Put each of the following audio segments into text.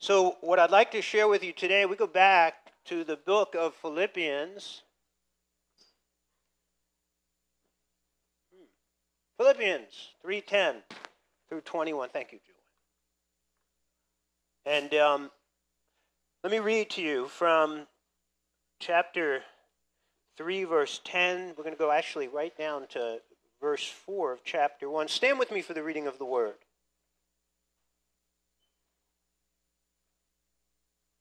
So, what I'd like to share with you today, we go back to the book of Philippians. Philippians 3:10 through 21. Thank you, Julie. And um, let me read to you from chapter 3, verse 10. We're going to go actually right down to verse 4 of chapter 1. Stand with me for the reading of the word.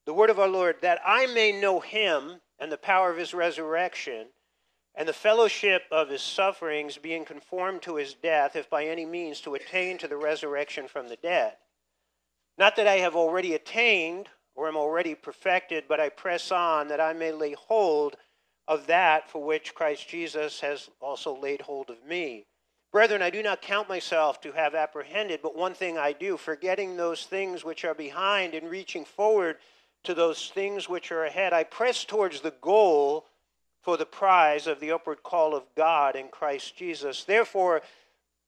The word of our Lord, that I may know him and the power of his resurrection and the fellowship of his sufferings, being conformed to his death, if by any means to attain to the resurrection from the dead. Not that I have already attained or am already perfected, but I press on that I may lay hold of that for which Christ Jesus has also laid hold of me. Brethren, I do not count myself to have apprehended, but one thing I do, forgetting those things which are behind and reaching forward to those things which are ahead. I press towards the goal for the prize of the upward call of God in Christ Jesus. Therefore,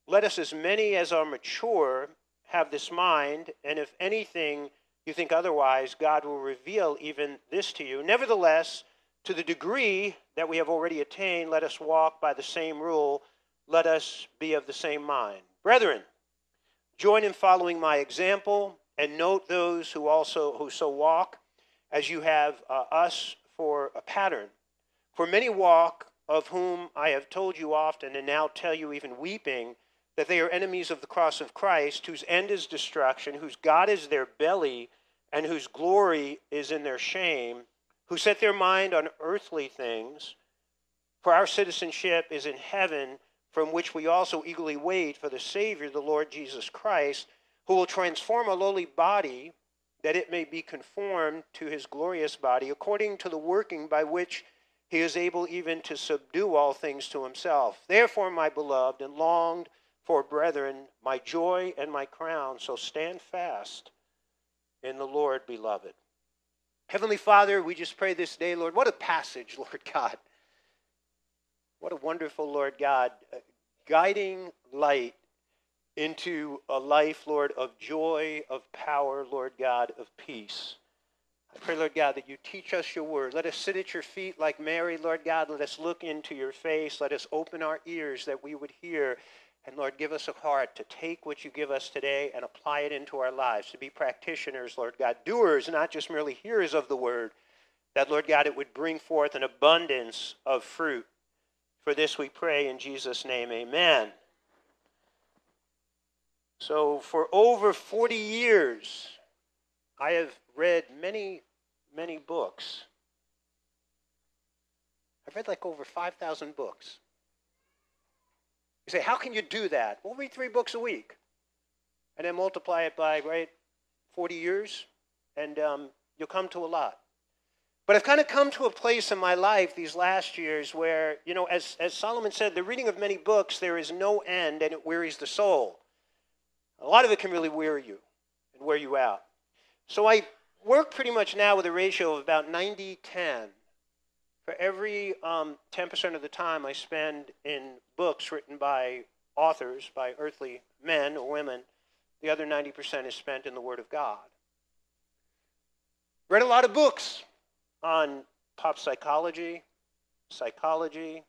let us, as many as are mature, have this mind, and if anything you think otherwise, God will reveal even this to you. Nevertheless, to the degree that we have already attained, let us walk by the same rule, let us be of the same mind. Brethren, join in following my example, and note those who also who so walk as you have uh, us for a pattern. For many walk, of whom I have told you often, and now tell you even weeping, that they are enemies of the cross of Christ, whose end is destruction, whose God is their belly, and whose glory is in their shame, who set their mind on earthly things. For our citizenship is in heaven, from which we also eagerly wait for the Savior, the Lord Jesus Christ, who will transform a lowly body that it may be conformed to his glorious body, according to the working by which he is able even to subdue all things to himself. Therefore, my beloved and longed for brethren, my joy and my crown, so stand fast in the Lord, beloved. Heavenly Father, we just pray this day, Lord. What a passage, Lord God. What a wonderful, Lord God, uh, guiding light into a life, Lord, of joy, of power, Lord God, of peace. I pray, Lord God, that you teach us your word. Let us sit at your feet like Mary, Lord God. Let us look into your face. Let us open our ears that we would hear. And Lord, give us a heart to take what you give us today and apply it into our lives, to be practitioners, Lord God, doers, not just merely hearers of the word, that, Lord God, it would bring forth an abundance of fruit. For this we pray in Jesus' name, amen. So, for over 40 years, I have read many, many books. I've read like over 5,000 books. You say, how can you do that? Well, read three books a week. And then multiply it by, right, 40 years, and um, you'll come to a lot. But I've kind of come to a place in my life these last years where, you know, as, as Solomon said, the reading of many books, there is no end and it wearies the soul. A lot of it can really wear you and wear you out. So I work pretty much now with a ratio of about 90 10. For every um, 10% of the time I spend in books written by authors, by earthly men or women, the other 90% is spent in the Word of God. Read a lot of books on pop psychology, psychology,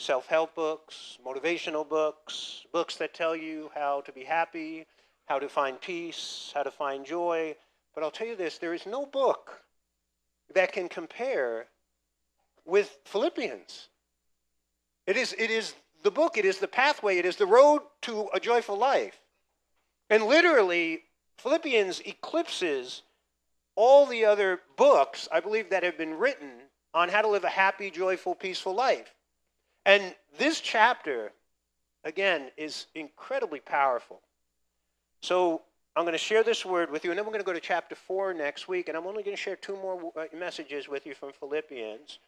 self help books, motivational books, books that tell you how to be happy, how to find peace, how to find joy. But I'll tell you this there is no book that can compare with Philippians. It is, it is the book, it is the pathway, it is the road to a joyful life. And literally, Philippians eclipses all the other books, I believe, that have been written on how to live a happy, joyful, peaceful life. And this chapter, again, is incredibly powerful. So I'm going to share this word with you, and then we're going to go to chapter 4 next week, and I'm only going to share two more uh, messages with you from Philippians,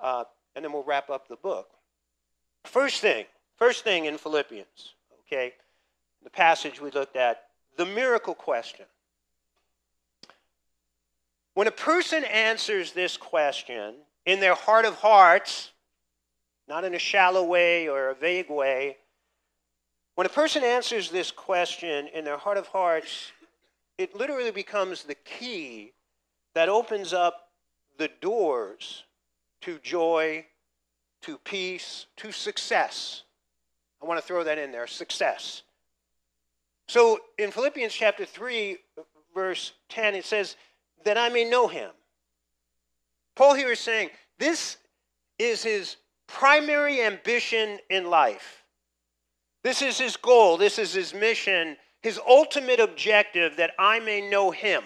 uh, and then we'll wrap up the book. First thing, first thing in Philippians, okay, the passage we looked at, the miracle question. When a person answers this question in their heart of hearts, not in a shallow way or a vague way. When a person answers this question in their heart of hearts, it literally becomes the key that opens up the doors to joy, to peace, to success. I want to throw that in there success. So in Philippians chapter 3, verse 10, it says, That I may know him. Paul here is saying, This is his primary ambition in life. This is his goal. This is his mission, his ultimate objective that I may know him.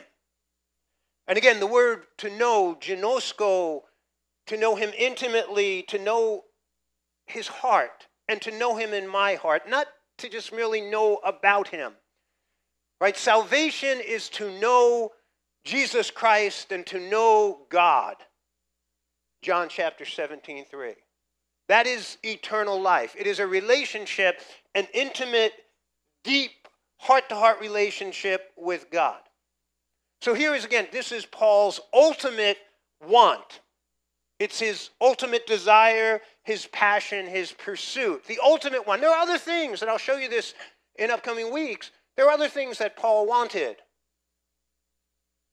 And again, the word to know, ginosko, to know him intimately, to know his heart, and to know him in my heart, not to just merely know about him. Right? Salvation is to know Jesus Christ and to know God. John chapter 17, 3. That is eternal life. It is a relationship, an intimate, deep, heart to heart relationship with God. So here is again, this is Paul's ultimate want. It's his ultimate desire, his passion, his pursuit. The ultimate one. There are other things, and I'll show you this in upcoming weeks. There are other things that Paul wanted.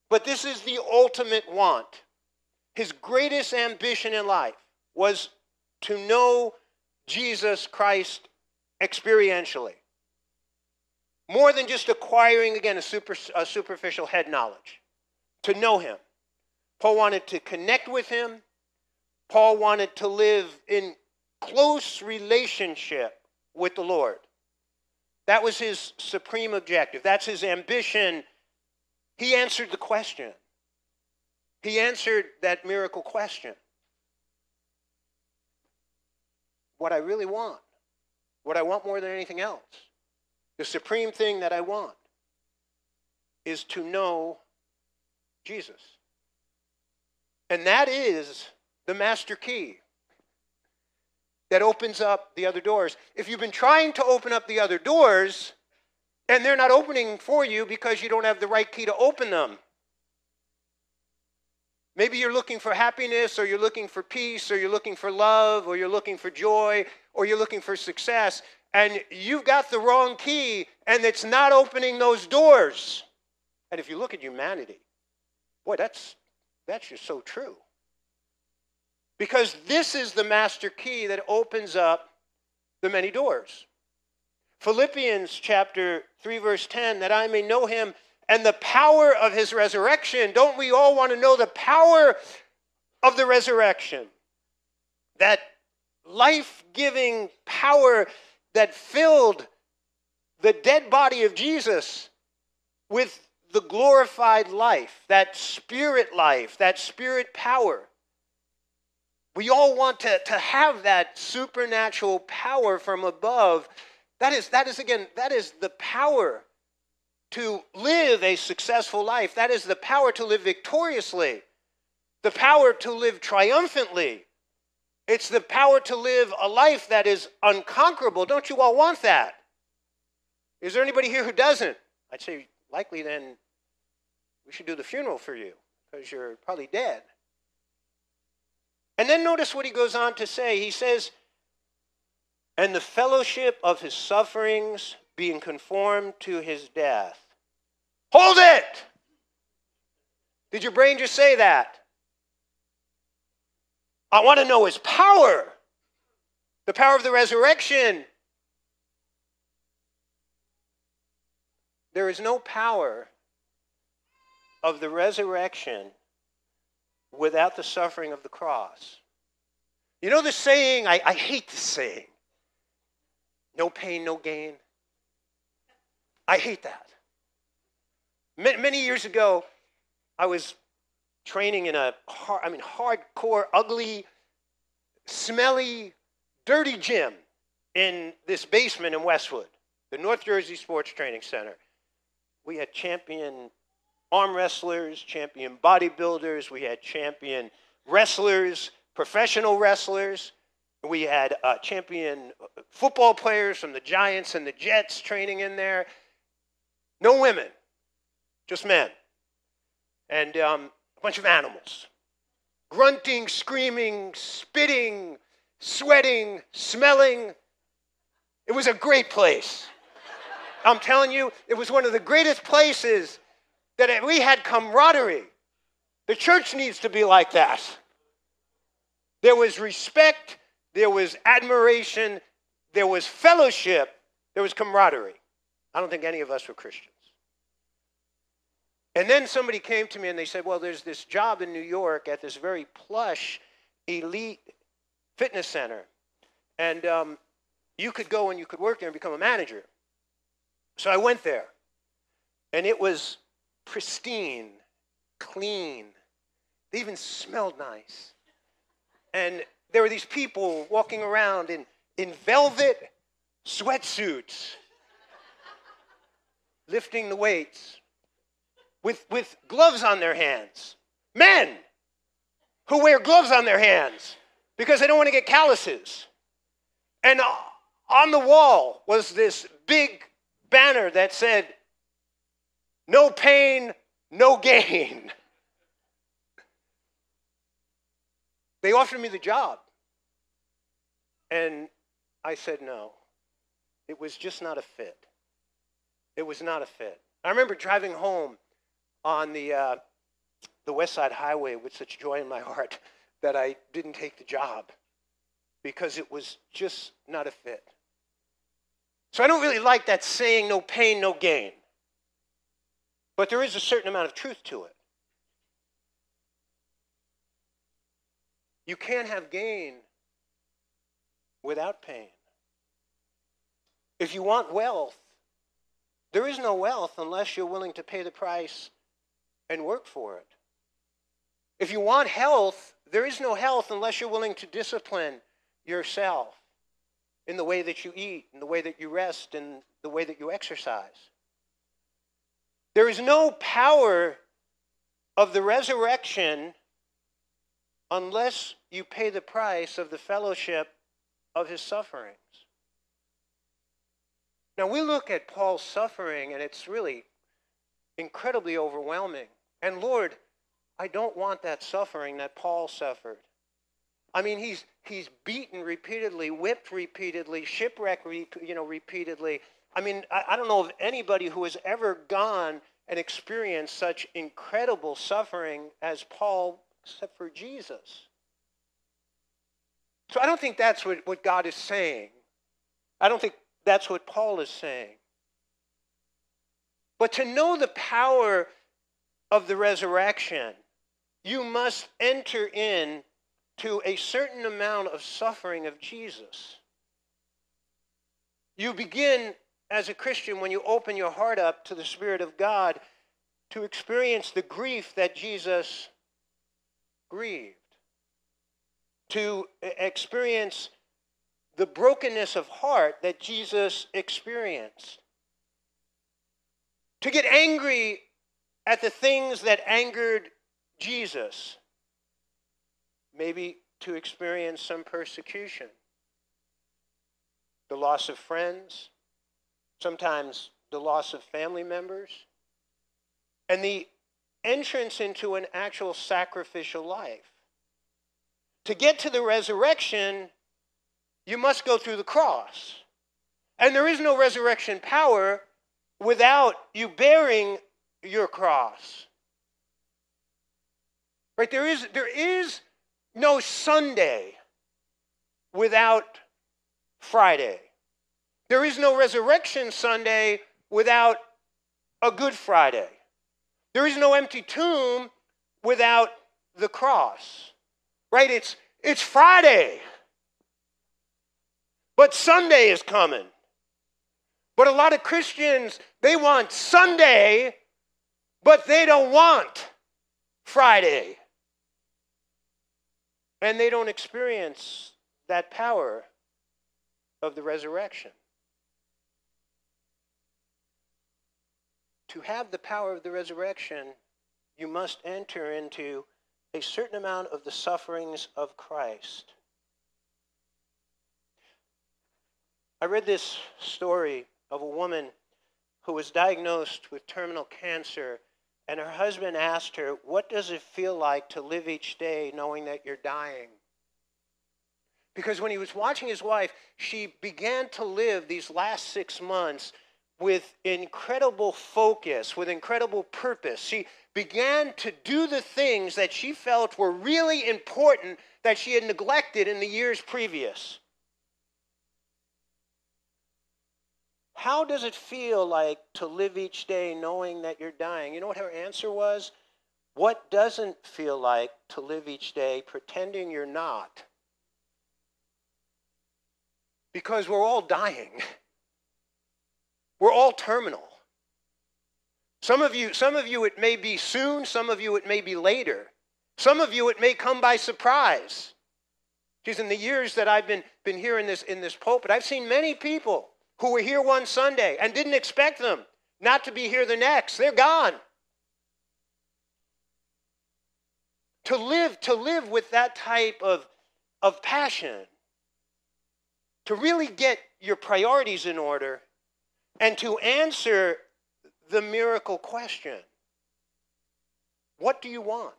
But this is the ultimate want. His greatest ambition in life was to know Jesus Christ experientially. More than just acquiring, again, a, super, a superficial head knowledge. To know him. Paul wanted to connect with him. Paul wanted to live in close relationship with the Lord. That was his supreme objective. That's his ambition. He answered the question. He answered that miracle question. What I really want, what I want more than anything else, the supreme thing that I want is to know Jesus. And that is the master key that opens up the other doors. If you've been trying to open up the other doors and they're not opening for you because you don't have the right key to open them, maybe you're looking for happiness or you're looking for peace or you're looking for love or you're looking for joy or you're looking for success and you've got the wrong key and it's not opening those doors. And if you look at humanity, boy, that's, that's just so true. Because this is the master key that opens up the many doors. Philippians chapter 3, verse 10 that I may know him and the power of his resurrection. Don't we all want to know the power of the resurrection? That life giving power that filled the dead body of Jesus with the glorified life, that spirit life, that spirit power. We all want to, to have that supernatural power from above. That is, that is, again, that is the power to live a successful life. That is the power to live victoriously, the power to live triumphantly. It's the power to live a life that is unconquerable. Don't you all want that? Is there anybody here who doesn't? I'd say, likely then we should do the funeral for you because you're probably dead. And then notice what he goes on to say. He says, and the fellowship of his sufferings being conformed to his death. Hold it! Did your brain just say that? I want to know his power, the power of the resurrection. There is no power of the resurrection without the suffering of the cross. You know the saying, I, I hate the saying no pain, no gain. I hate that. Many years ago, I was training in a hard, I mean hardcore, ugly, smelly, dirty gym in this basement in Westwood, the North Jersey Sports Training Center. We had champion arm wrestlers, champion bodybuilders, we had champion wrestlers, professional wrestlers. We had uh, champion football players from the Giants and the Jets training in there. No women, just men. And um, a bunch of animals grunting, screaming, spitting, sweating, smelling. It was a great place. I'm telling you, it was one of the greatest places that we had camaraderie. The church needs to be like that. There was respect, there was admiration, there was fellowship, there was camaraderie. I don't think any of us were Christians. And then somebody came to me and they said, Well, there's this job in New York at this very plush, elite fitness center. And um, you could go and you could work there and become a manager. So I went there. And it was pristine, clean. They even smelled nice. And there were these people walking around in, in velvet sweatsuits, lifting the weights with, with gloves on their hands. Men who wear gloves on their hands because they don't want to get calluses. And on the wall was this big banner that said, No pain, no gain. They offered me the job. And I said no. It was just not a fit. It was not a fit. I remember driving home on the, uh, the West Side Highway with such joy in my heart that I didn't take the job because it was just not a fit. So I don't really like that saying, no pain, no gain. But there is a certain amount of truth to it. You can't have gain without pain. If you want wealth, there is no wealth unless you're willing to pay the price and work for it. If you want health, there is no health unless you're willing to discipline yourself in the way that you eat, in the way that you rest, in the way that you exercise. There is no power of the resurrection unless you pay the price of the fellowship of his sufferings. Now, we look at Paul's suffering, and it's really incredibly overwhelming. And Lord, I don't want that suffering that Paul suffered. I mean, he's, he's beaten repeatedly, whipped repeatedly, shipwrecked you know, repeatedly. I mean, I, I don't know of anybody who has ever gone and experienced such incredible suffering as Paul, except for Jesus. So I don't think that's what, what God is saying. I don't think that's what Paul is saying. But to know the power of the resurrection, you must enter in to a certain amount of suffering of Jesus. You begin as a Christian when you open your heart up to the Spirit of God to experience the grief that Jesus grieved, to experience the brokenness of heart that Jesus experienced, to get angry at the things that angered Jesus, maybe to experience some persecution, the loss of friends, sometimes the loss of family members, and the entrance into an actual sacrificial life. To get to the resurrection, you must go through the cross. And there is no resurrection power without you bearing your cross. Right? There is, there is no Sunday without Friday. There is no Resurrection Sunday without a Good Friday. There is no empty tomb without the cross. Right? It's, it's Friday. But Sunday is coming. But a lot of Christians, they want Sunday, but they don't want Friday. And they don't experience that power of the resurrection. To have the power of the resurrection, you must enter into a certain amount of the sufferings of Christ. I read this story of a woman who was diagnosed with terminal cancer, and her husband asked her, What does it feel like to live each day knowing that you're dying? Because when he was watching his wife, she began to live these last six months with incredible focus, with incredible purpose. She began to do the things that she felt were really important that she had neglected in the years previous. How does it feel like to live each day knowing that you're dying? You know what her answer was? What doesn't feel like to live each day pretending you're not? Because we're all dying. We're all terminal. Some of you, some of you it may be soon, some of you it may be later. Some of you it may come by surprise. Because in the years that I've been, been here in this, in this pulpit, I've seen many people who were here one Sunday and didn't expect them not to be here the next. They're gone. To live, to live with that type of, of passion, to really get your priorities in order, and to answer the miracle question What do you want?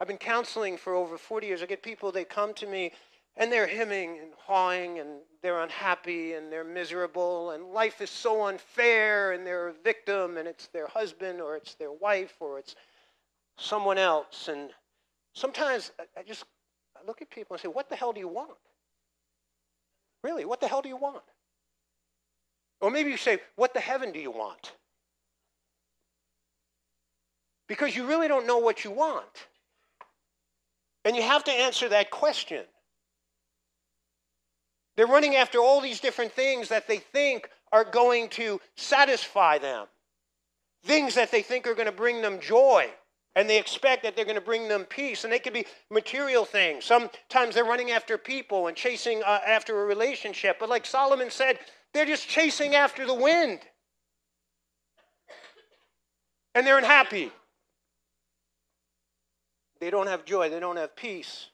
I've been counseling for over 40 years. I get people, they come to me and they're hemming and hawing and they're unhappy and they're miserable and life is so unfair and they're a victim and it's their husband or it's their wife or it's someone else. And sometimes I just I look at people and say, What the hell do you want? Really, what the hell do you want? Or maybe you say, What the heaven do you want? Because you really don't know what you want. And you have to answer that question. They're running after all these different things that they think are going to satisfy them, things that they think are going to bring them joy. And they expect that they're going to bring them peace. And they could be material things. Sometimes they're running after people and chasing uh, after a relationship. But like Solomon said, they're just chasing after the wind. And they're unhappy. They don't have joy, they don't have peace.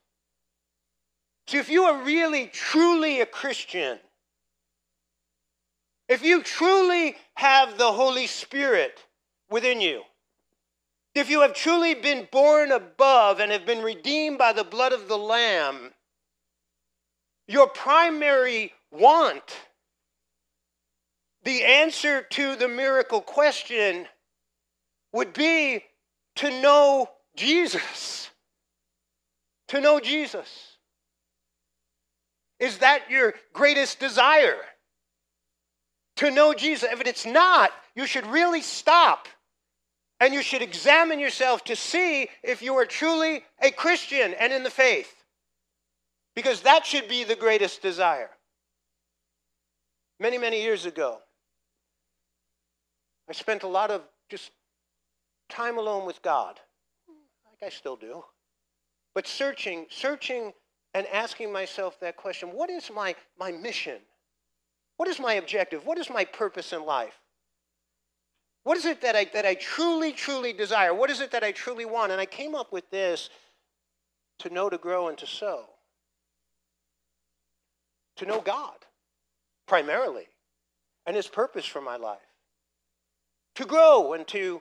See, if you are really, truly a Christian, if you truly have the Holy Spirit within you, if you have truly been born above and have been redeemed by the blood of the Lamb, your primary want, the answer to the miracle question, would be to know Jesus. To know Jesus. Is that your greatest desire? To know Jesus? If it's not, you should really stop and you should examine yourself to see if you are truly a Christian and in the faith. Because that should be the greatest desire. Many, many years ago, I spent a lot of just time alone with God. Like I still do. But searching, searching and asking myself that question what is my, my mission? What is my objective? What is my purpose in life? What is it that I, that I truly, truly desire? What is it that I truly want? And I came up with this to know, to grow, and to sow. To know God, primarily, and His purpose for my life. To grow and to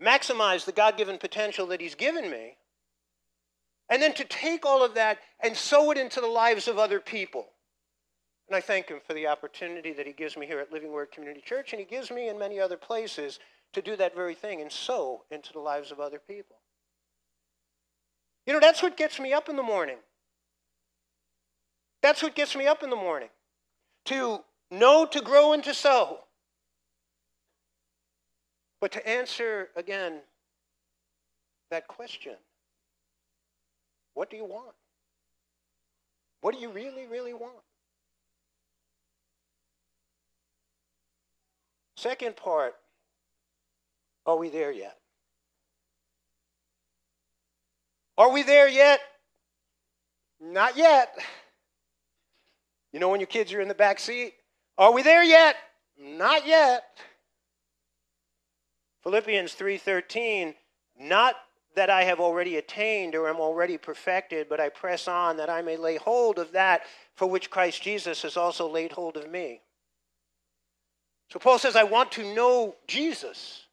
maximize the God given potential that He's given me. And then to take all of that and sow it into the lives of other people. And I thank him for the opportunity that he gives me here at Living Word Community Church, and he gives me in many other places to do that very thing and sow into the lives of other people. You know, that's what gets me up in the morning. That's what gets me up in the morning. To know, to grow, and to sow. But to answer again that question what do you want? What do you really, really want? Second part, are we there yet? Are we there yet? Not yet. You know when your kids are in the back seat? Are we there yet? Not yet. Philippians 3:13, not that I have already attained or am already perfected, but I press on that I may lay hold of that for which Christ Jesus has also laid hold of me. So Paul says, I want to know Jesus.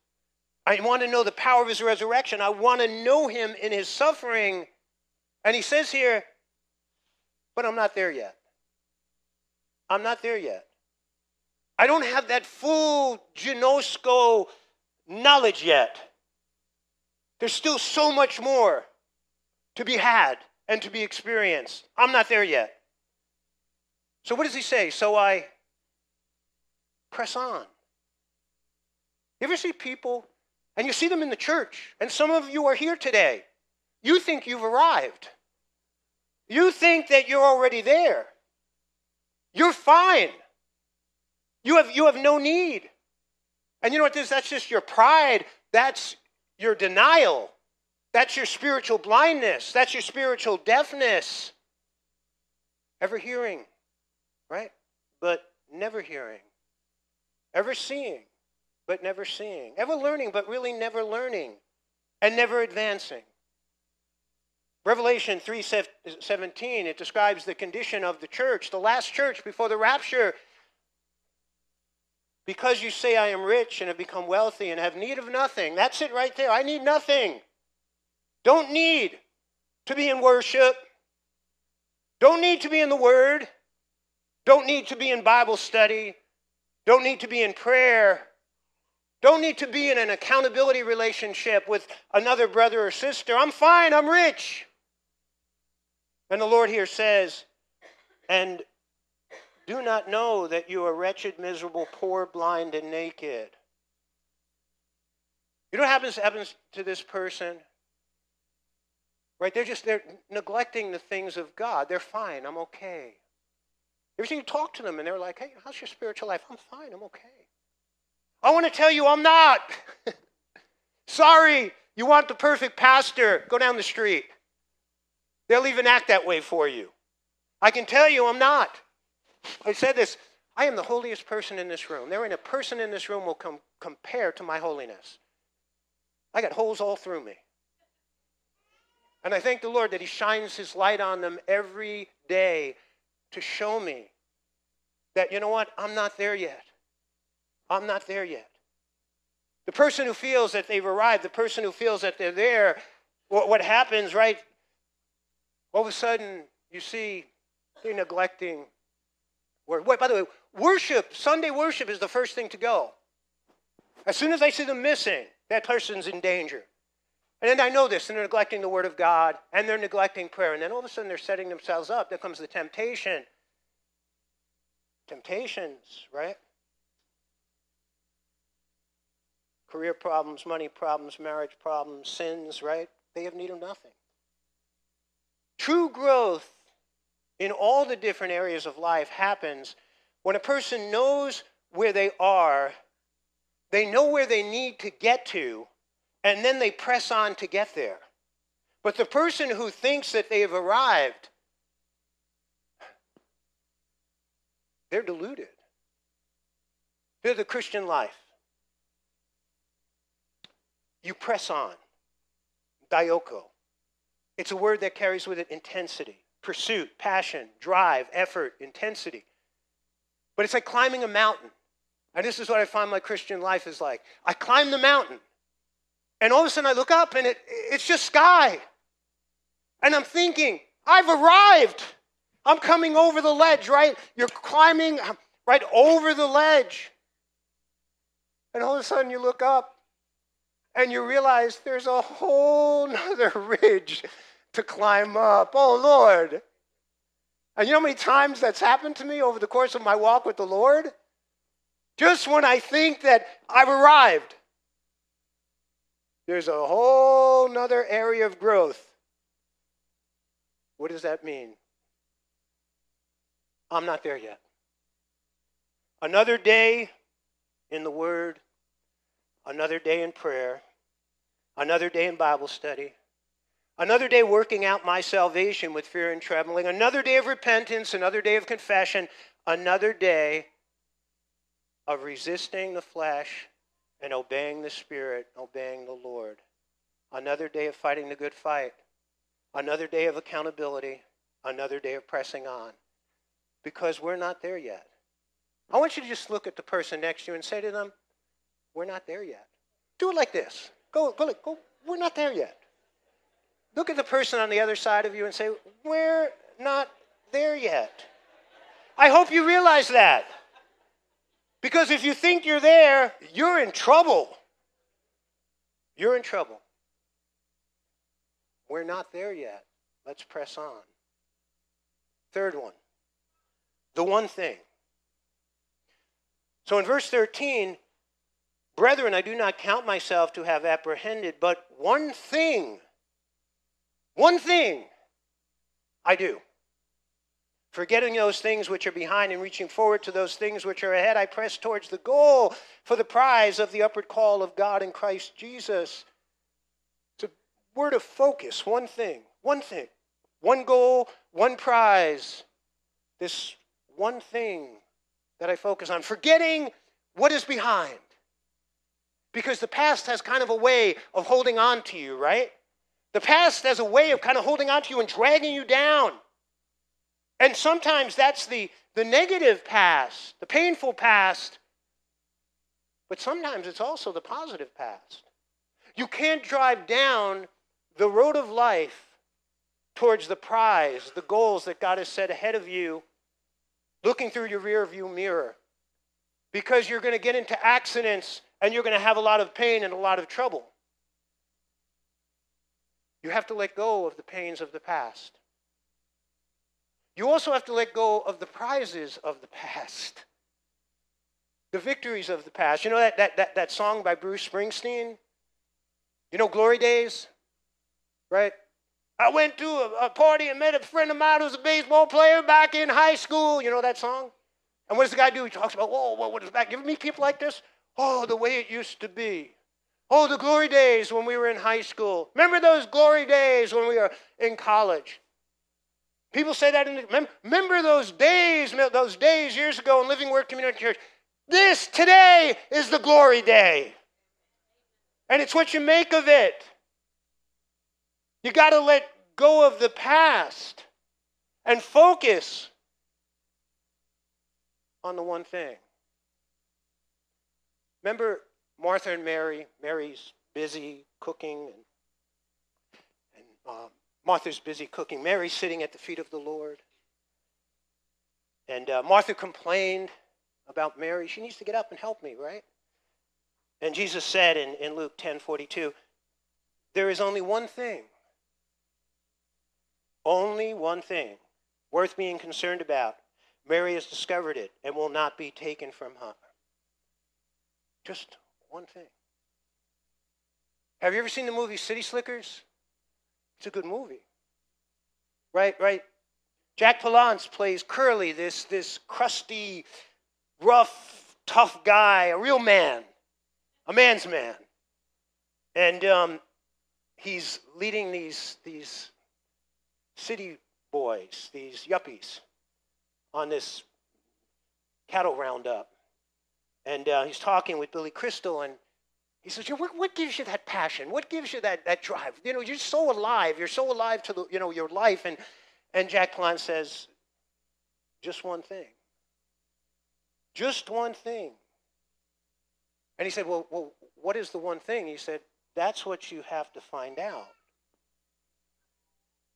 I want to know the power of his resurrection. I want to know him in his suffering. And he says here, but I'm not there yet. I'm not there yet. I don't have that full ginosko knowledge yet. There's still so much more to be had and to be experienced. I'm not there yet. So, what does he say? So I press on. You ever see people, and you see them in the church, and some of you are here today. You think you've arrived. You think that you're already there. You're fine. You have, you have no need. And you know what this that's just your pride. That's your denial. That's your spiritual blindness. That's your spiritual deafness. Ever hearing, right? But never hearing. Ever seeing, but never seeing. Ever learning, but really never learning. And never advancing. Revelation 3:17 it describes the condition of the church, the last church before the rapture. Because you say I am rich and have become wealthy and have need of nothing. That's it right there. I need nothing. Don't need to be in worship. Don't need to be in the word. Don't need to be in Bible study. Don't need to be in prayer. Don't need to be in an accountability relationship with another brother or sister. I'm fine. I'm rich. And the Lord here says, and do not know that you are wretched, miserable, poor, blind, and naked. You know what happens, happens to this person? Right? They're just they're neglecting the things of God. They're fine. I'm okay. You ever see you talk to them and they're like, hey, how's your spiritual life? I'm fine, I'm okay. I want to tell you I'm not. Sorry, you want the perfect pastor. Go down the street. They'll even act that way for you. I can tell you I'm not. I said this I am the holiest person in this room. There ain't a person in this room will come compare to my holiness. I got holes all through me. And I thank the Lord that He shines His light on them every day to show me that, you know what, I'm not there yet. I'm not there yet. The person who feels that they've arrived, the person who feels that they're there, what, what happens, right? all of a sudden you see they're neglecting word. By the way, worship, Sunday worship is the first thing to go. As soon as I see them missing, that person's in danger. And then I know this, and they're neglecting the Word of God, and they're neglecting prayer. And then all of a sudden they're setting themselves up. There comes the temptation. Temptations, right? Career problems, money problems, marriage problems, sins, right? They have need of nothing. True growth in all the different areas of life happens when a person knows where they are, they know where they need to get to, and then they press on to get there. But the person who thinks that they have arrived, they're deluded. They're the Christian life. You press on. Dioko. It's a word that carries with it intensity, pursuit, passion, drive, effort, intensity. But it's like climbing a mountain. And this is what I find my Christian life is like. I climb the mountain, and all of a sudden I look up and it, it's just sky. And I'm thinking, I've arrived. I'm coming over the ledge, right? You're climbing um, right over the ledge. And all of a sudden you look up and you realize there's a whole nother ridge to climb up. Oh, Lord. And you know how many times that's happened to me over the course of my walk with the Lord? Just when I think that I've arrived, there's a whole nother area of growth. What does that mean? I'm not there yet. Another day in the Word, another day in prayer, another day in Bible study, Another day working out my salvation with fear and trembling. Another day of repentance. Another day of confession. Another day of resisting the flesh and obeying the Spirit, obeying the Lord. Another day of fighting the good fight. Another day of accountability. Another day of pressing on. Because we're not there yet. I want you to just look at the person next to you and say to them, We're not there yet. Do it like this. Go, go, go. We're not there yet. Look at the person on the other side of you and say, We're not there yet. I hope you realize that. Because if you think you're there, you're in trouble. You're in trouble. We're not there yet. Let's press on. Third one the one thing. So in verse 13, brethren, I do not count myself to have apprehended, but one thing, one thing I do. Forgetting those things which are behind and reaching forward to those things which are ahead, I press towards the goal for the prize of the upward call of God in Christ Jesus. It's a word of focus, one thing, one thing, one goal, one prize. This one thing that I focus on, forgetting what is behind. Because the past has kind of a way of holding on to you, right? The past has a way of kind of holding on to you and dragging you down. And sometimes that's the, the negative past, the painful past. But sometimes it's also the positive past. You can't drive down the road of life towards the prize, the goals that God has set ahead of you, looking through your rear view mirror. Because you're going to get into accidents and you're going to have a lot of pain and a lot of trouble. You have to let go of the pains of the past. You also have to let go of the prizes of the past, the victories of the past. You know that, that, that, that song by Bruce Springsteen? You know, Glory Days? Right? I went to a, a party and met a friend of mine who was a baseball player back in high school. You know that song? And what does the guy do? He talks about, whoa, what is that? You ever meet people like this? Oh, the way it used to be. Oh, the glory days when we were in high school. Remember those glory days when we were in college? People say that in the, remember those days, those days years ago in Living Word Community Church. This today is the glory day. And it's what you make of it. You got to let go of the past and focus on the one thing. Remember Martha and Mary? Mary's busy cooking and, and um, Martha's busy cooking. Mary's sitting at the feet of the Lord. And uh, Martha complained about Mary. She needs to get up and help me, right? And Jesus said in, in Luke 10 42, there is only one thing, only one thing worth being concerned about. Mary has discovered it and will not be taken from her. Just one thing. Have you ever seen the movie City Slickers? It's a good movie. Right, right. Jack Palance plays Curly, this, this crusty, rough, tough guy, a real man, a man's man. And um, he's leading these, these city boys, these yuppies, on this cattle roundup. And uh, he's talking with Billy Crystal, and he says, what, what gives you that passion? What gives you that, that drive? You know, you're so alive. You're so alive to the, you know, your life. And, and Jack Palance says, just one thing. Just one thing. And he said, well, well, what is the one thing? He said, that's what you have to find out.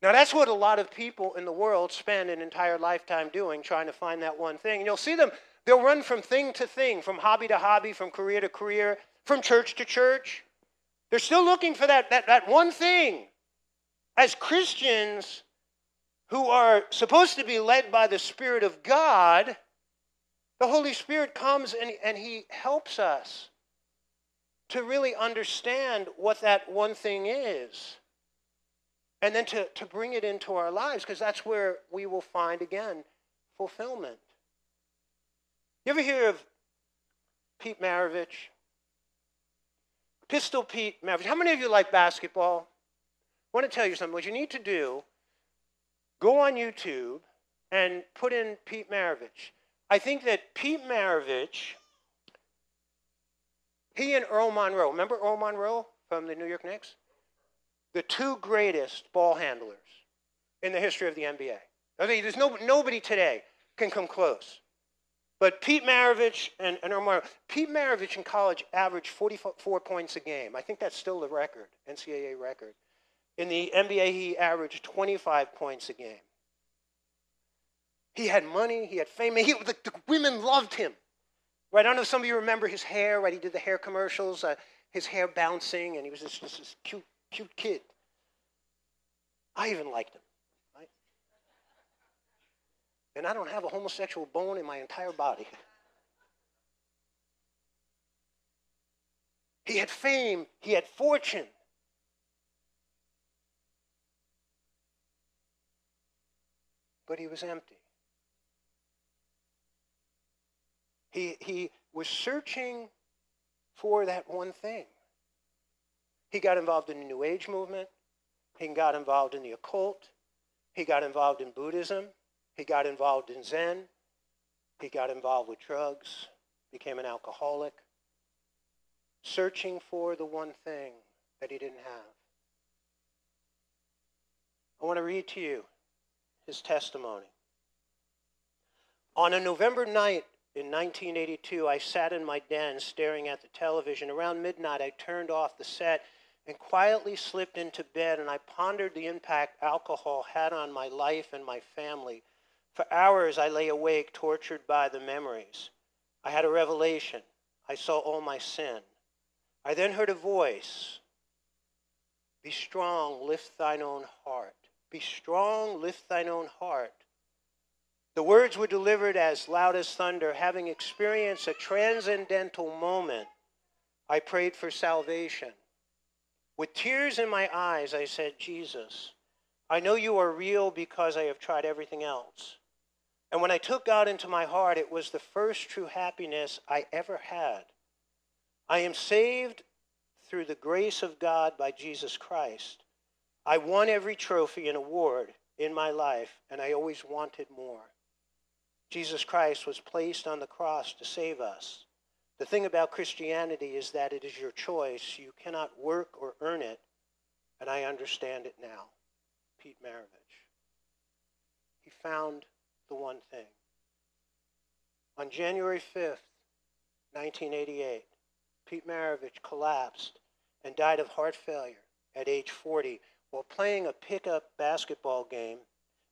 Now, that's what a lot of people in the world spend an entire lifetime doing, trying to find that one thing. And you'll see them, they'll run from thing to thing, from hobby to hobby, from career to career from church to church. They're still looking for that, that, that one thing. As Christians who are supposed to be led by the Spirit of God, the Holy Spirit comes and, and He helps us to really understand what that one thing is. And then to, to bring it into our lives, because that's where we will find, again, fulfillment. You ever hear of Pete Maravich? Pistol Pete Maravich. How many of you like basketball? I want to tell you something. What you need to do, go on YouTube and put in Pete Maravich. I think that Pete Maravich, he and Earl Monroe, remember Earl Monroe from the New York Knicks? The two greatest ball handlers in the history of the NBA. I mean, there's no, nobody today can come close. But Pete Maravich and, and Omar, Pete Maravich in college averaged 44 points a game. I think that's still the record, NCAA record. In the NBA, he averaged 25 points a game. He had money, he had fame. He, the, the women loved him. Right? I don't know if some of you remember his hair, right? He did the hair commercials, uh, his hair bouncing, and he was just, just this cute, cute kid. I even liked him. And I don't have a homosexual bone in my entire body. He had fame, he had fortune. But he was empty. He, he was searching for that one thing. He got involved in the New Age movement. He got involved in the occult. He got involved in Buddhism. He got involved in Zen. He got involved with drugs, became an alcoholic, searching for the one thing that he didn't have. I want to read to you his testimony. On a November night in 1982, I sat in my den staring at the television. Around midnight, I turned off the set and quietly slipped into bed, and I pondered the impact alcohol had on my life and my family. For hours, I lay awake, tortured by the memories. I had a revelation. I saw all my sin. I then heard a voice Be strong, lift thine own heart. Be strong, lift thine own heart. The words were delivered as loud as thunder. Having experienced a transcendental moment, I prayed for salvation. With tears in my eyes, I said, Jesus, I know you are real because I have tried everything else. And when I took God into my heart, it was the first true happiness I ever had. I am saved through the grace of God by Jesus Christ. I won every trophy and award in my life, and I always wanted more. Jesus Christ was placed on the cross to save us. The thing about Christianity is that it is your choice. You cannot work or earn it, and I understand it now. Pete Maravich. He found the one thing. On January 5th, 1988, Pete Maravich collapsed and died of heart failure at age 40 while playing a pickup basketball game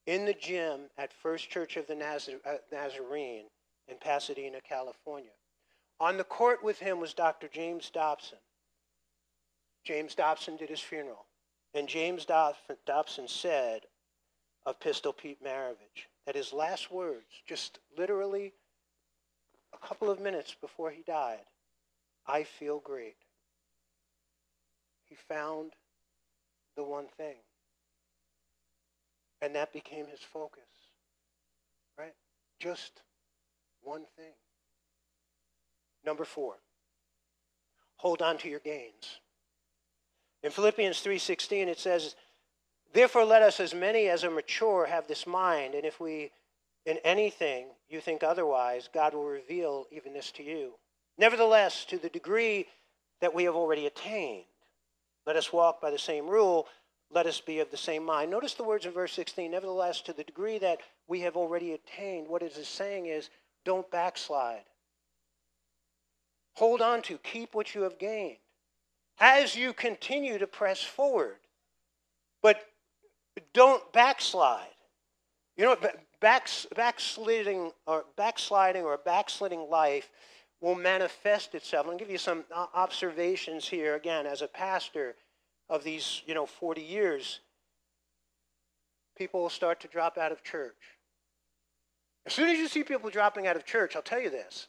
in the gym at First Church of the uh, Nazarene in Pasadena, California. On the court with him was Dr. James Dobson. James Dobson did his funeral. And James Dobson said of Pistol Pete Maravich that his last words, just literally a couple of minutes before he died, I feel great. He found the one thing. And that became his focus, right? Just one thing. Number four, hold on to your gains. In Philippians 3:16 it says, "Therefore let us as many as are mature have this mind, and if we in anything you think otherwise, God will reveal even this to you. Nevertheless, to the degree that we have already attained, let us walk by the same rule, let us be of the same mind. Notice the words in verse 16. Nevertheless, to the degree that we have already attained, what it is saying is don't backslide. Hold on to, keep what you have gained as you continue to press forward. But don't backslide. You know, backs, backsliding or backsliding or backsliding life will manifest itself. I'll give you some observations here again as a pastor of these, you know, 40 years, people will start to drop out of church. As soon as you see people dropping out of church, I'll tell you this.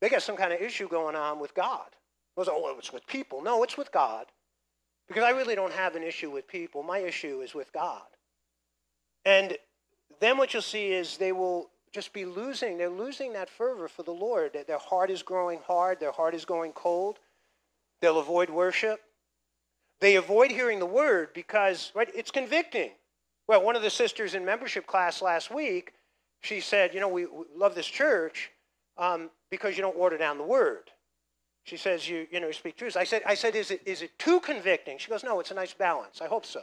They got some kind of issue going on with God. It oh, it's with people. No, it's with God. Because I really don't have an issue with people. My issue is with God. And then what you'll see is they will just be losing. They're losing that fervor for the Lord. Their heart is growing hard. Their heart is going cold. They'll avoid worship. They avoid hearing the word because right, it's convicting. Well, one of the sisters in membership class last week, she said, you know, we, we love this church um, because you don't water down the word. She says, you, you know, you speak truth. I said, I said, is it, is it too convicting? She goes, no, it's a nice balance. I hope so.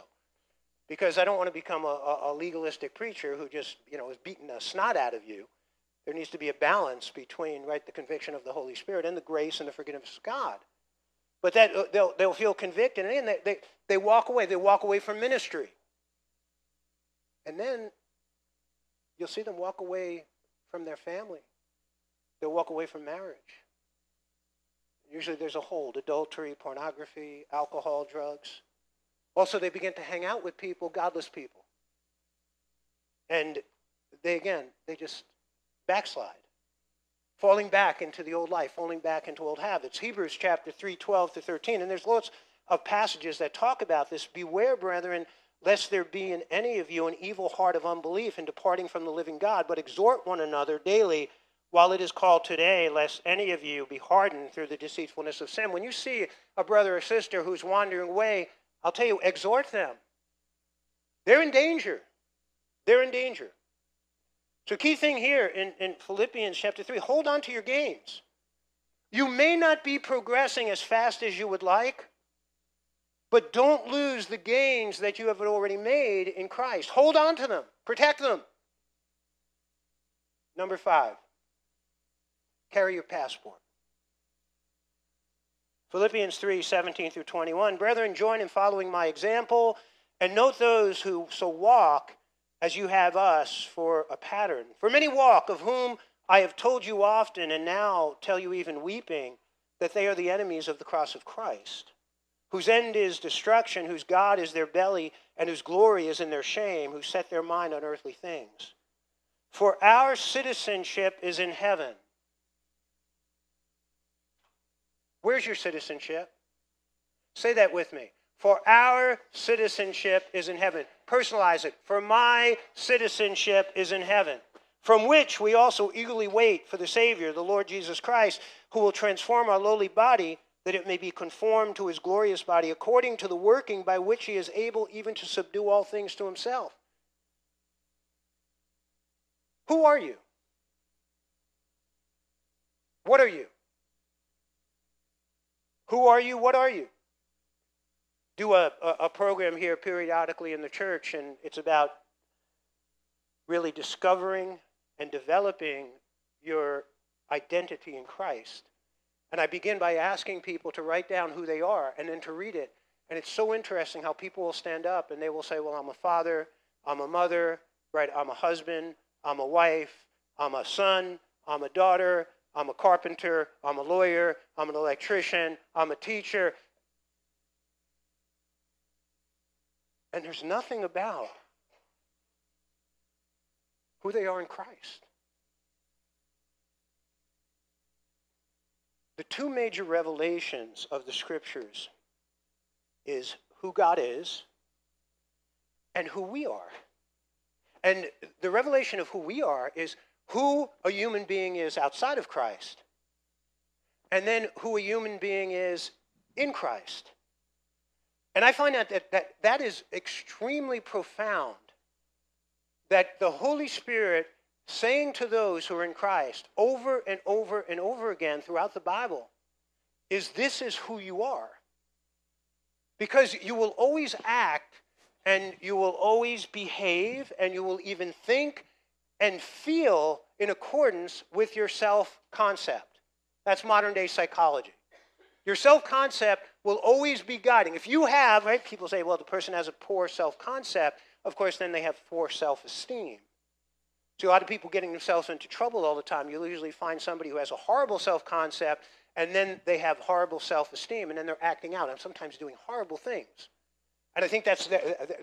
Because I don't want to become a, a legalistic preacher who just, you know, is beating the snot out of you. There needs to be a balance between, right, the conviction of the Holy Spirit and the grace and the forgiveness of God. But that uh, they'll, they'll feel convicted and they, they, they walk away. They walk away from ministry. And then you'll see them walk away from their family. they'll walk away from marriage. Usually there's a hold adultery, pornography, alcohol, drugs. Also, they begin to hang out with people, godless people. And they, again, they just backslide, falling back into the old life, falling back into old habits. Hebrews chapter 3, 12 to 13. And there's lots of passages that talk about this. Beware, brethren, lest there be in any of you an evil heart of unbelief in departing from the living God, but exhort one another daily while it is called today, lest any of you be hardened through the deceitfulness of sin. When you see a brother or sister who's wandering away, I'll tell you, exhort them. They're in danger. They're in danger. So, key thing here in, in Philippians chapter 3 hold on to your gains. You may not be progressing as fast as you would like, but don't lose the gains that you have already made in Christ. Hold on to them, protect them. Number five, carry your passport. Philippians 3 17 through 21. Brethren, join in following my example, and note those who so walk as you have us for a pattern. For many walk, of whom I have told you often, and now tell you even weeping, that they are the enemies of the cross of Christ, whose end is destruction, whose God is their belly, and whose glory is in their shame, who set their mind on earthly things. For our citizenship is in heaven Where's your citizenship? Say that with me. For our citizenship is in heaven. Personalize it. For my citizenship is in heaven, from which we also eagerly wait for the Savior, the Lord Jesus Christ, who will transform our lowly body that it may be conformed to his glorious body, according to the working by which he is able even to subdue all things to himself. Who are you? What are you? Who are you? What are you? Do a, a, program here periodically in the church, and it's about really discovering and developing your identity in Christ. And I begin by asking people to write down who they are and then to read it. And it's so interesting how people will stand up and they will say, Well, I'm a father, I'm a mother, right? I'm a husband, I'm a wife, I'm a son, I'm a daughter, I'm a carpenter, I'm a lawyer, I'm an electrician, I'm a teacher. And there's nothing about who they are in Christ. The two major revelations of the scriptures is who God is and who we are. And the revelation of who we are is who a human being is outside of Christ, and then who a human being is in Christ. And I find out that that, that is extremely profound. That the Holy Spirit saying to those who are in Christ over and over and over again throughout the Bible is this is who you are. Because you will always act and you will always behave and you will even think and feel in accordance with your self concept. That's modern day psychology. Your self concept will always be guiding. If you have, right, people say, well, the person has a poor self concept, of course, then they have poor self esteem. So, a lot of people getting themselves into trouble all the time, you'll usually find somebody who has a horrible self concept and then they have horrible self esteem and then they're acting out and sometimes doing horrible things. And I think that's,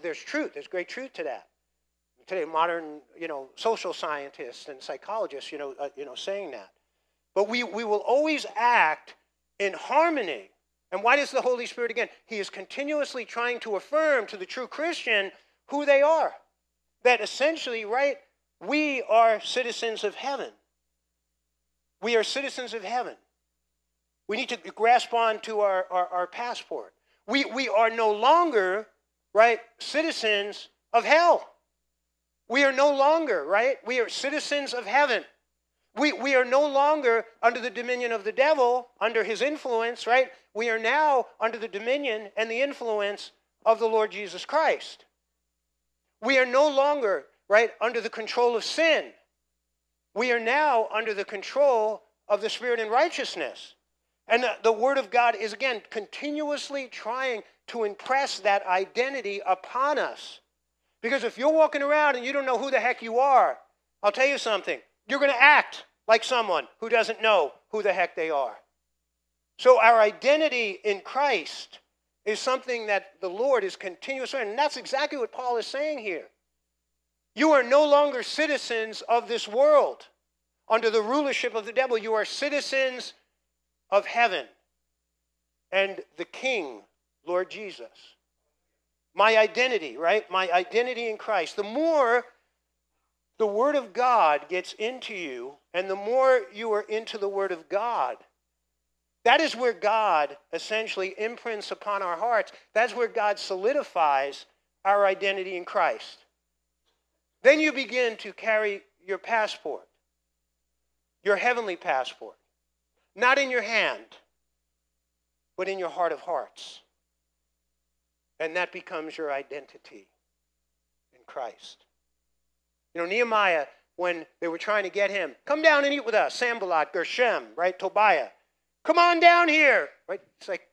there's truth, there's great truth to that today, modern, you know, social scientists and psychologists, you know, uh, you know, saying that. But we, we will always act in harmony. And why does the Holy Spirit, again, He is continuously trying to affirm to the true Christian who they are. That essentially, right, we are citizens of heaven. We are citizens of heaven. We need to grasp on to our, our, our passport. We, we are no longer, right, citizens of hell. We are no longer, right? We are citizens of heaven. We, we are no longer under the dominion of the devil, under his influence, right? We are now under the dominion and the influence of the Lord Jesus Christ. We are no longer, right, under the control of sin. We are now under the control of the Spirit and righteousness. And the, the Word of God is, again, continuously trying to impress that identity upon us. Because if you're walking around and you don't know who the heck you are, I'll tell you something. You're going to act like someone who doesn't know who the heck they are. So our identity in Christ is something that the Lord is continuously, and that's exactly what Paul is saying here. You are no longer citizens of this world under the rulership of the devil. You are citizens of heaven and the King, Lord Jesus. My identity, right? My identity in Christ. The more the Word of God gets into you, and the more you are into the Word of God, that is where God essentially imprints upon our hearts. That's where God solidifies our identity in Christ. Then you begin to carry your passport, your heavenly passport, not in your hand, but in your heart of hearts. And that becomes your identity in Christ. You know, Nehemiah, when they were trying to get him, come down and eat with us, Sanballat, Geshem, right, Tobiah. Come on down here, right? It's like,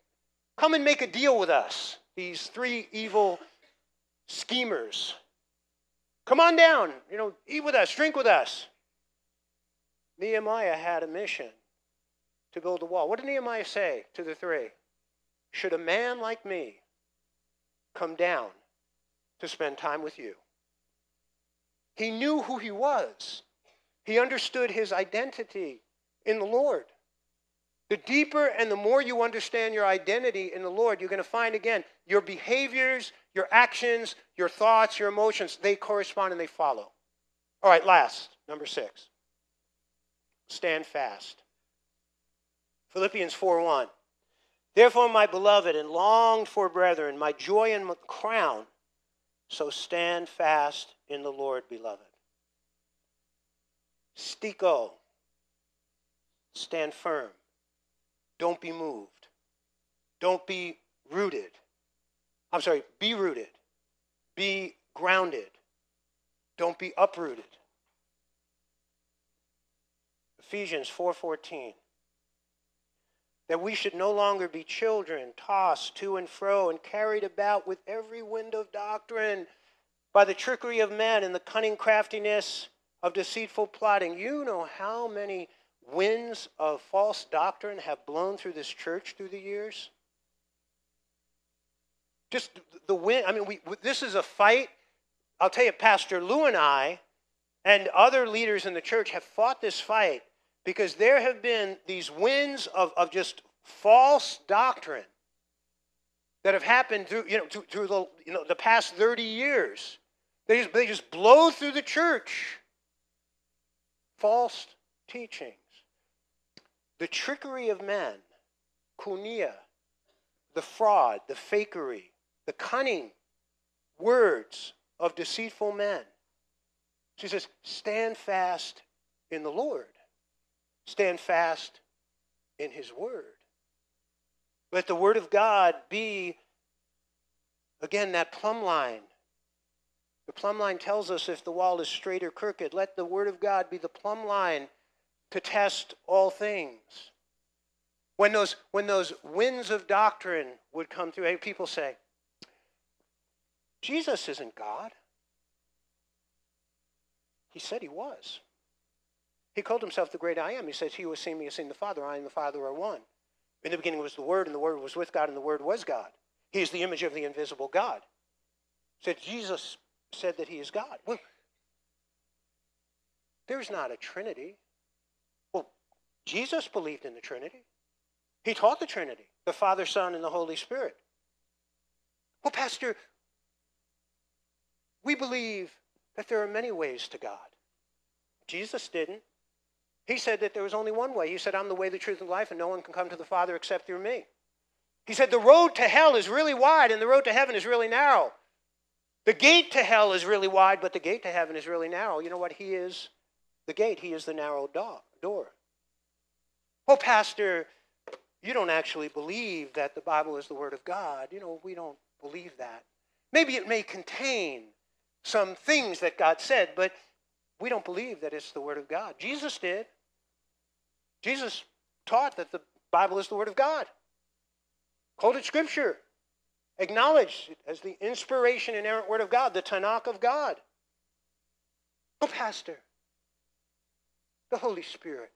come and make a deal with us. These three evil schemers. Come on down, you know, eat with us, drink with us. Nehemiah had a mission to build a wall. What did Nehemiah say to the three? Should a man like me come down to spend time with you? He knew who he was. He understood his identity in the Lord. The deeper and the more you understand your identity in the Lord, you're going to find again your behaviors, your actions, your thoughts, your emotions, they correspond and they follow. All right, last, number six. Stand fast. Philippians 4 1. Therefore, my beloved and longed for brethren, my joy and my crown, so stand fast in the Lord, beloved. Stiko. Stand firm. Don't be moved. Don't be rooted. I'm sorry, be rooted. Be grounded. Don't be uprooted. Ephesians 4:14 that we should no longer be children tossed to and fro and carried about with every wind of doctrine by the trickery of men and the cunning craftiness of deceitful plotting. You know how many winds of false doctrine have blown through this church through the years? Just the wind. I mean, we, this is a fight. I'll tell you, Pastor Lou and I and other leaders in the church have fought this fight because there have been these winds of, of just false doctrine that have happened through, you know, through, through the, you know, the past 30 years. They just, they just blow through the church. False teachings. The trickery of men, kunia, the fraud, the fakery, the cunning words of deceitful men. She says, stand fast in the Lord. Stand fast in his word. Let the word of God be, again, that plumb line. The plumb line tells us if the wall is straight or crooked. Let the word of God be the plumb line to test all things. When those, when those winds of doctrine would come through, people say, Jesus isn't God. He said he was. He called himself the great I am. He says, He who has seen me has seen the Father. I and the Father are one. In the beginning was the Word, and the Word was with God, and the Word was God. He is the image of the invisible God. Said Jesus said that he is God. Well, there's not a Trinity. Well, Jesus believed in the Trinity. He taught the Trinity, the Father, Son, and the Holy Spirit. Well, Pastor, we believe that there are many ways to God. Jesus didn't. He said that there was only one way. He said, I'm the way, the truth, and life, and no one can come to the Father except through me. He said, the road to hell is really wide and the road to heaven is really narrow. The gate to hell is really wide, but the gate to heaven is really narrow. You know what? He is the gate, He is the narrow door. Oh, Pastor, you don't actually believe that the Bible is the Word of God. You know, we don't believe that. Maybe it may contain some things that God said, but we don't believe that it's the Word of God. Jesus did. Jesus taught that the Bible is the Word of God. Called it Scripture. Acknowledged it as the inspiration inerrant Word of God, the Tanakh of God. Oh, Pastor, the Holy Spirit.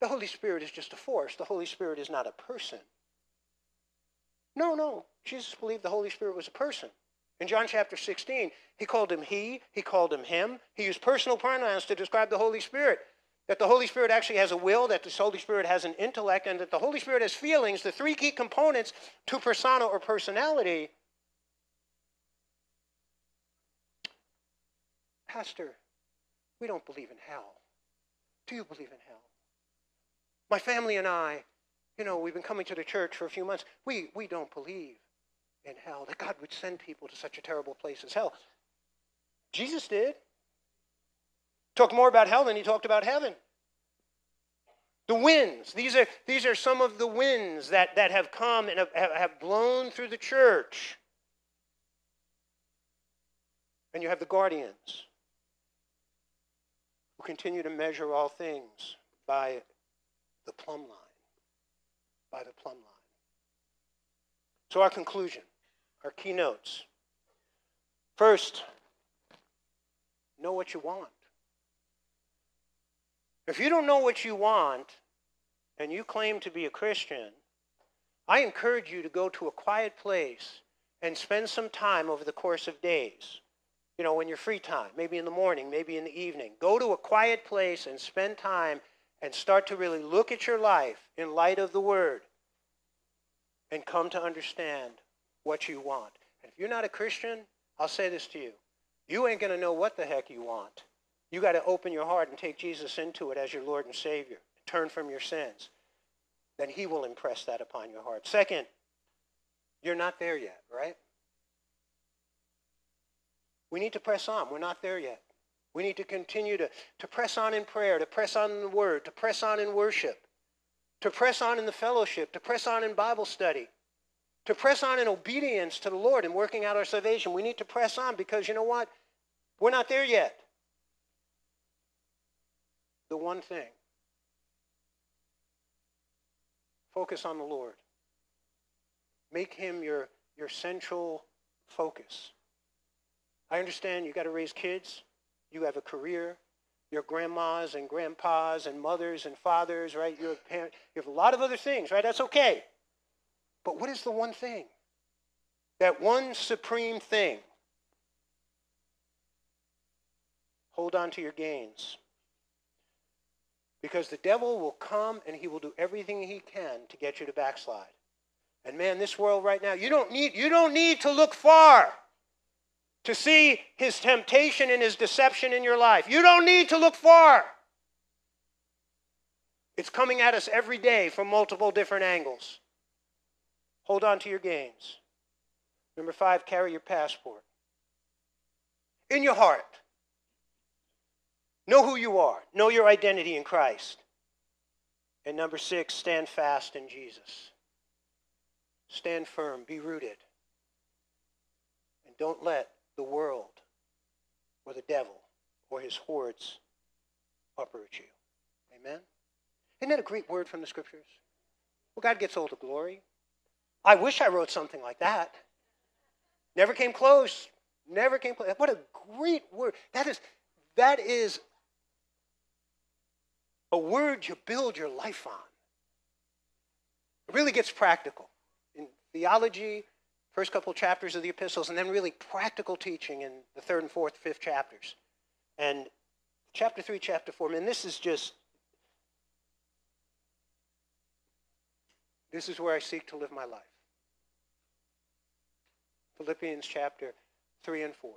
The Holy Spirit is just a force. The Holy Spirit is not a person. No, no. Jesus believed the Holy Spirit was a person. In John chapter 16, he called him he, he called him him. He used personal pronouns to describe the Holy Spirit. That the Holy Spirit actually has a will, that the Holy Spirit has an intellect, and that the Holy Spirit has feelings, the three key components to persona or personality. Pastor, we don't believe in hell. Do you believe in hell? My family and I, you know, we've been coming to the church for a few months. We, we don't believe in hell, that God would send people to such a terrible place as hell. Jesus did. Talked more about hell than he talked about heaven. The winds, these are, these are some of the winds that, that have come and have, have blown through the church. And you have the guardians who continue to measure all things by the plumb line. By the plumb line. So, our conclusion, our keynotes. First, know what you want. If you don't know what you want and you claim to be a Christian, I encourage you to go to a quiet place and spend some time over the course of days. You know, when you're free time, maybe in the morning, maybe in the evening. Go to a quiet place and spend time and start to really look at your life in light of the Word and come to understand what you want. And if you're not a Christian, I'll say this to you. You ain't going to know what the heck you want. You got to open your heart and take Jesus into it as your Lord and Savior. Turn from your sins. Then he will impress that upon your heart. Second, you're not there yet, right? We need to press on. We're not there yet. We need to continue to, to press on in prayer, to press on in the Word, to press on in worship, to press on in the fellowship, to press on in Bible study, to press on in obedience to the Lord and working out our salvation. We need to press on because you know what? We're not there yet the one thing focus on the Lord. Make him your, your central focus. I understand you got to raise kids, you have a career, your grandmas and grandpas and mothers and fathers, right? Parent. You have a lot of other things, right? That's okay. But what is the one thing? That one supreme thing. Hold on to your gains. Because the devil will come and he will do everything he can to get you to backslide. And man, this world right now, you don't need, you don't need to look far to see his temptation and his deception in your life. You don't need to look far. It's coming at us every day from multiple different angles. Hold on to your gains. Number five, carry your passport. In your heart. Know who you are, know your identity in Christ. And number six, stand fast in Jesus. Stand firm, be rooted. And don't let the world or the devil or his hordes uproot you. Amen? Isn't that a great word from the scriptures? Well, God gets all the glory. I wish I wrote something like that. Never came close. Never came close. What a great word. That is, that is a word you build your life on. It really gets practical. In theology, first couple chapters of the epistles, and then really practical teaching in the third and fourth, fifth chapters. And chapter three, chapter four, man, this is just this is where I seek to live my life. Philippians chapter three and four.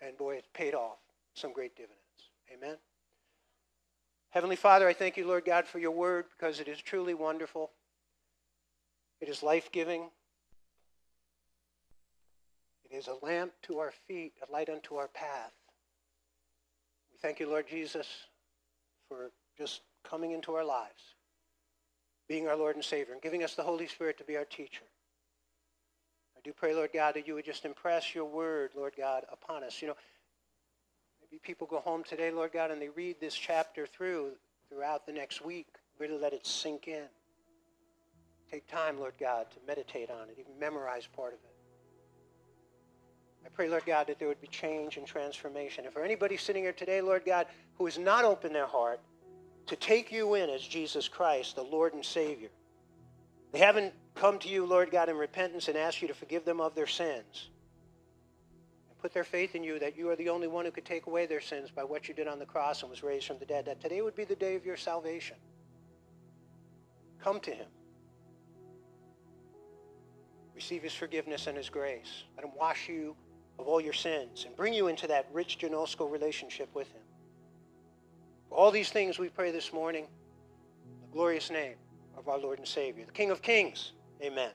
And boy, it's paid off some great dividends. Amen. Heavenly Father, I thank you, Lord God, for your word because it is truly wonderful. It is life giving. It is a lamp to our feet, a light unto our path. We thank you, Lord Jesus, for just coming into our lives, being our Lord and Savior, and giving us the Holy Spirit to be our teacher. I do pray, Lord God, that you would just impress your word, Lord God, upon us. You know, people go home today, Lord God, and they read this chapter through throughout the next week. Really let it sink in. Take time, Lord God, to meditate on it, even memorize part of it. I pray, Lord God, that there would be change and transformation. If for anybody sitting here today, Lord God, who has not opened their heart to take you in as Jesus Christ, the Lord and Savior. They haven't come to you, Lord God, in repentance and asked you to forgive them of their sins and put their faith in you that you are the only one who could take away their sins by what you did on the cross and was raised from the dead, that today would be the day of your salvation. Come to him. Receive his forgiveness and his grace. Let him wash you of all your sins and bring you into that rich ginosko relationship with him. For all these things we pray this morning in the glorious name of our Lord and Savior, the King of Kings. Amen.